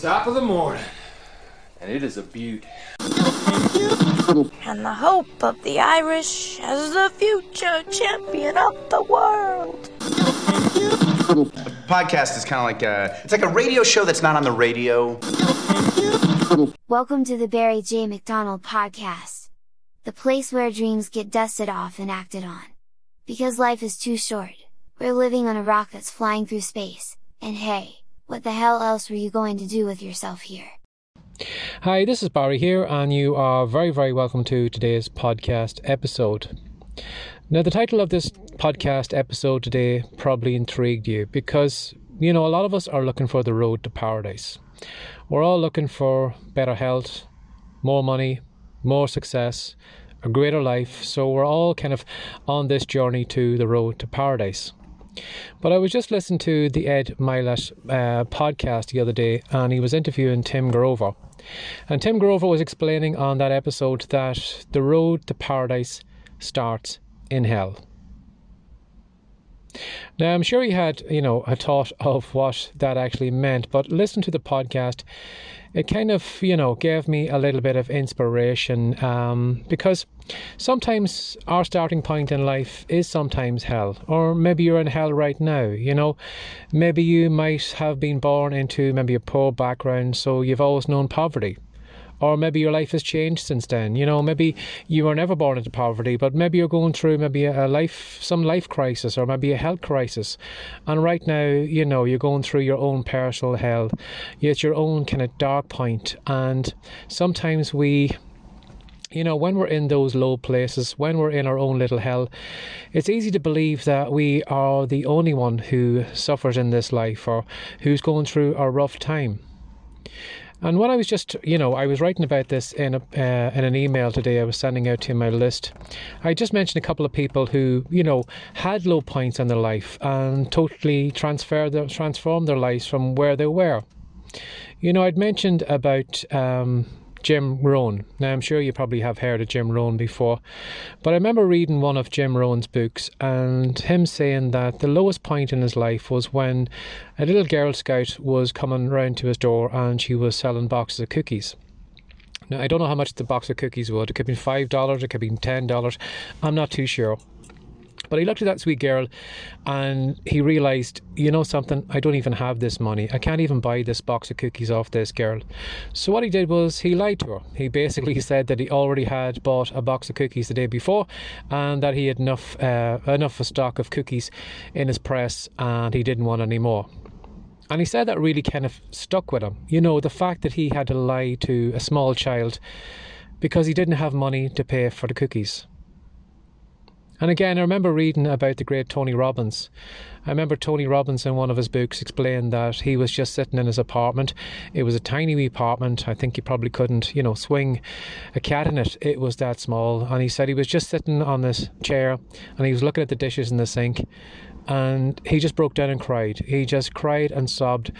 Top of the morning. And it is a beaut. and the hope of the Irish as the future champion of the world. A podcast is kind of like a it's like a radio show that's not on the radio. Welcome to the Barry J McDonald podcast. The place where dreams get dusted off and acted on. Because life is too short. We're living on a rock that's flying through space. And hey, what the hell else were you going to do with yourself here? Hi, this is Barry here, and you are very, very welcome to today's podcast episode. Now, the title of this podcast episode today probably intrigued you because, you know, a lot of us are looking for the road to paradise. We're all looking for better health, more money, more success, a greater life, so we're all kind of on this journey to the road to paradise. But I was just listening to the Ed Mylett uh, podcast the other day, and he was interviewing Tim Grover. And Tim Grover was explaining on that episode that the road to paradise starts in hell. Now, I'm sure he had, you know, a thought of what that actually meant, but listen to the podcast it kind of, you know, gave me a little bit of inspiration um, because sometimes our starting point in life is sometimes hell, or maybe you're in hell right now, you know. Maybe you might have been born into maybe a poor background, so you've always known poverty or maybe your life has changed since then. You know, maybe you were never born into poverty, but maybe you're going through maybe a life, some life crisis, or maybe a health crisis. And right now, you know, you're going through your own personal hell. It's your own kind of dark point. And sometimes we you know, when we're in those low places, when we're in our own little hell, it's easy to believe that we are the only one who suffers in this life or who's going through a rough time. And what I was just, you know, I was writing about this in a, uh, in an email today. I was sending out to my list. I just mentioned a couple of people who, you know, had low points in their life and totally transferred their, transformed their lives from where they were. You know, I'd mentioned about um, Jim Rohn. Now, I'm sure you probably have heard of Jim Rohn before, but I remember reading one of Jim Rohn's books and him saying that the lowest point in his life was when a little Girl Scout was coming round to his door and she was selling boxes of cookies. Now, I don't know how much the box of cookies would. It could be $5, it could be $10. I'm not too sure. But he looked at that sweet girl and he realized, you know something, I don't even have this money. I can't even buy this box of cookies off this girl. So what he did was he lied to her. He basically said that he already had bought a box of cookies the day before and that he had enough uh, enough a stock of cookies in his press and he didn't want any more. And he said that really kind of stuck with him. You know, the fact that he had to lie to a small child because he didn't have money to pay for the cookies. And again, I remember reading about the great Tony Robbins. I remember Tony Robbins in one of his books explained that he was just sitting in his apartment. It was a tiny wee apartment. I think he probably couldn't, you know, swing a cat in it. It was that small. And he said he was just sitting on this chair and he was looking at the dishes in the sink and he just broke down and cried. He just cried and sobbed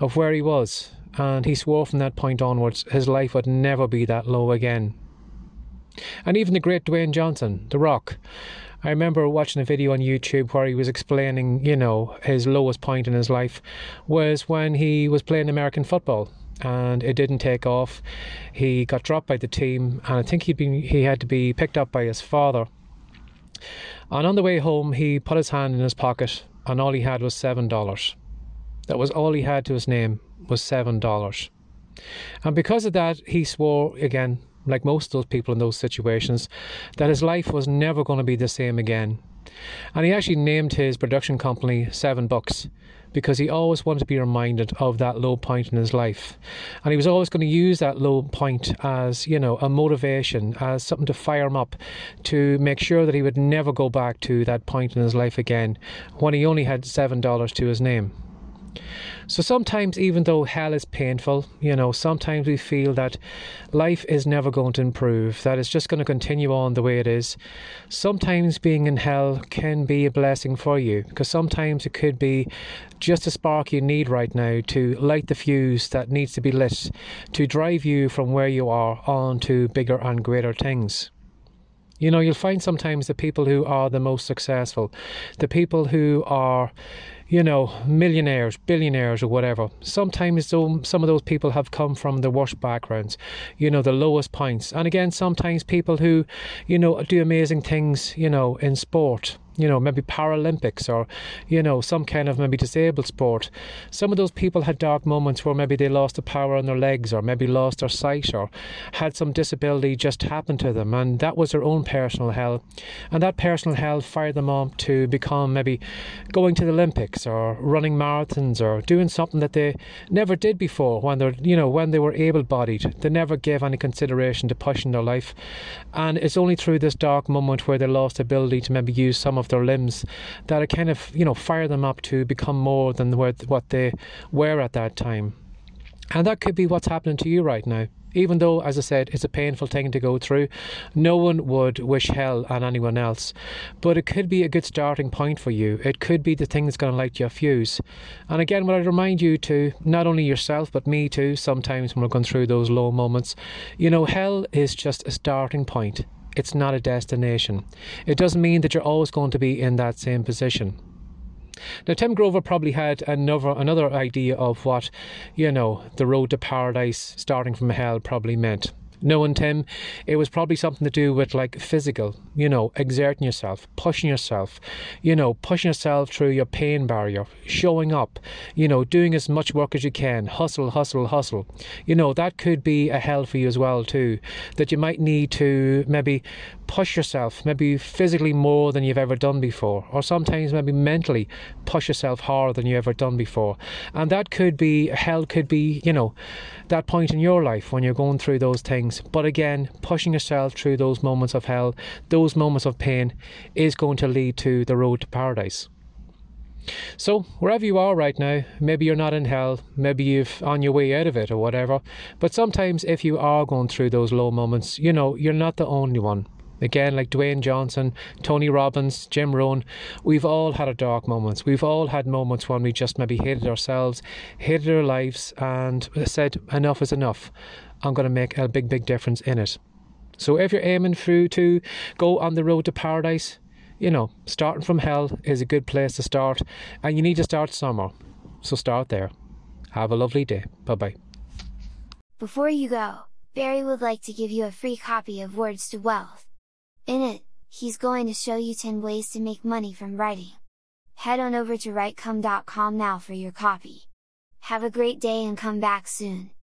of where he was. And he swore from that point onwards his life would never be that low again. And even the great Dwayne Johnson, The Rock. I remember watching a video on YouTube where he was explaining, you know, his lowest point in his life was when he was playing American football and it didn't take off. He got dropped by the team and I think he'd been he had to be picked up by his father. And on the way home he put his hand in his pocket and all he had was seven dollars. That was all he had to his name was seven dollars. And because of that he swore again like most of those people in those situations, that his life was never going to be the same again. And he actually named his production company Seven Bucks because he always wanted to be reminded of that low point in his life. And he was always going to use that low point as, you know, a motivation, as something to fire him up to make sure that he would never go back to that point in his life again when he only had $7 to his name. So sometimes, even though hell is painful, you know, sometimes we feel that life is never going to improve, that it's just going to continue on the way it is. Sometimes being in hell can be a blessing for you because sometimes it could be just a spark you need right now to light the fuse that needs to be lit to drive you from where you are on to bigger and greater things. You know, you'll find sometimes the people who are the most successful, the people who are you know, millionaires, billionaires, or whatever. Sometimes some of those people have come from the worst backgrounds, you know, the lowest points. And again, sometimes people who, you know, do amazing things, you know, in sport you know, maybe Paralympics or, you know, some kind of maybe disabled sport. Some of those people had dark moments where maybe they lost the power on their legs or maybe lost their sight or had some disability just happen to them. And that was their own personal hell. And that personal hell fired them up to become maybe going to the Olympics or running marathons or doing something that they never did before when they're, you know, when they were able bodied. They never gave any consideration to pushing their life. And it's only through this dark moment where they lost the ability to maybe use some of of their limbs that it kind of you know fire them up to become more than what they were at that time and that could be what's happening to you right now even though, as I said, it's a painful thing to go through, no one would wish hell on anyone else. But it could be a good starting point for you. It could be the thing that's going to light your fuse. And again, what I'd remind you to, not only yourself, but me too, sometimes when we're going through those low moments, you know, hell is just a starting point. It's not a destination. It doesn't mean that you're always going to be in that same position. Now, Tim Grover probably had another another idea of what, you know, the road to paradise starting from hell probably meant knowing Tim, it was probably something to do with like physical, you know, exerting yourself, pushing yourself, you know, pushing yourself through your pain barrier, showing up, you know, doing as much work as you can, hustle, hustle, hustle. You know, that could be a hell for you as well too. That you might need to maybe push yourself, maybe physically more than you've ever done before, or sometimes maybe mentally push yourself harder than you've ever done before. And that could be hell could be, you know, that point in your life when you're going through those things things. But again, pushing yourself through those moments of hell, those moments of pain, is going to lead to the road to paradise. So, wherever you are right now, maybe you're not in hell, maybe you've on your way out of it or whatever, but sometimes if you are going through those low moments, you know, you're not the only one. Again, like Dwayne Johnson, Tony Robbins, Jim Rohn, we've all had our dark moments. We've all had moments when we just maybe hated ourselves, hated our lives, and said, enough is enough. I'm going to make a big, big difference in it. So if you're aiming through to go on the road to paradise, you know, starting from hell is a good place to start, and you need to start somewhere. So start there. Have a lovely day. Bye bye. Before you go, Barry would like to give you a free copy of Words to Wealth. In it, he's going to show you 10 ways to make money from writing. Head on over to writecome.com now for your copy. Have a great day and come back soon.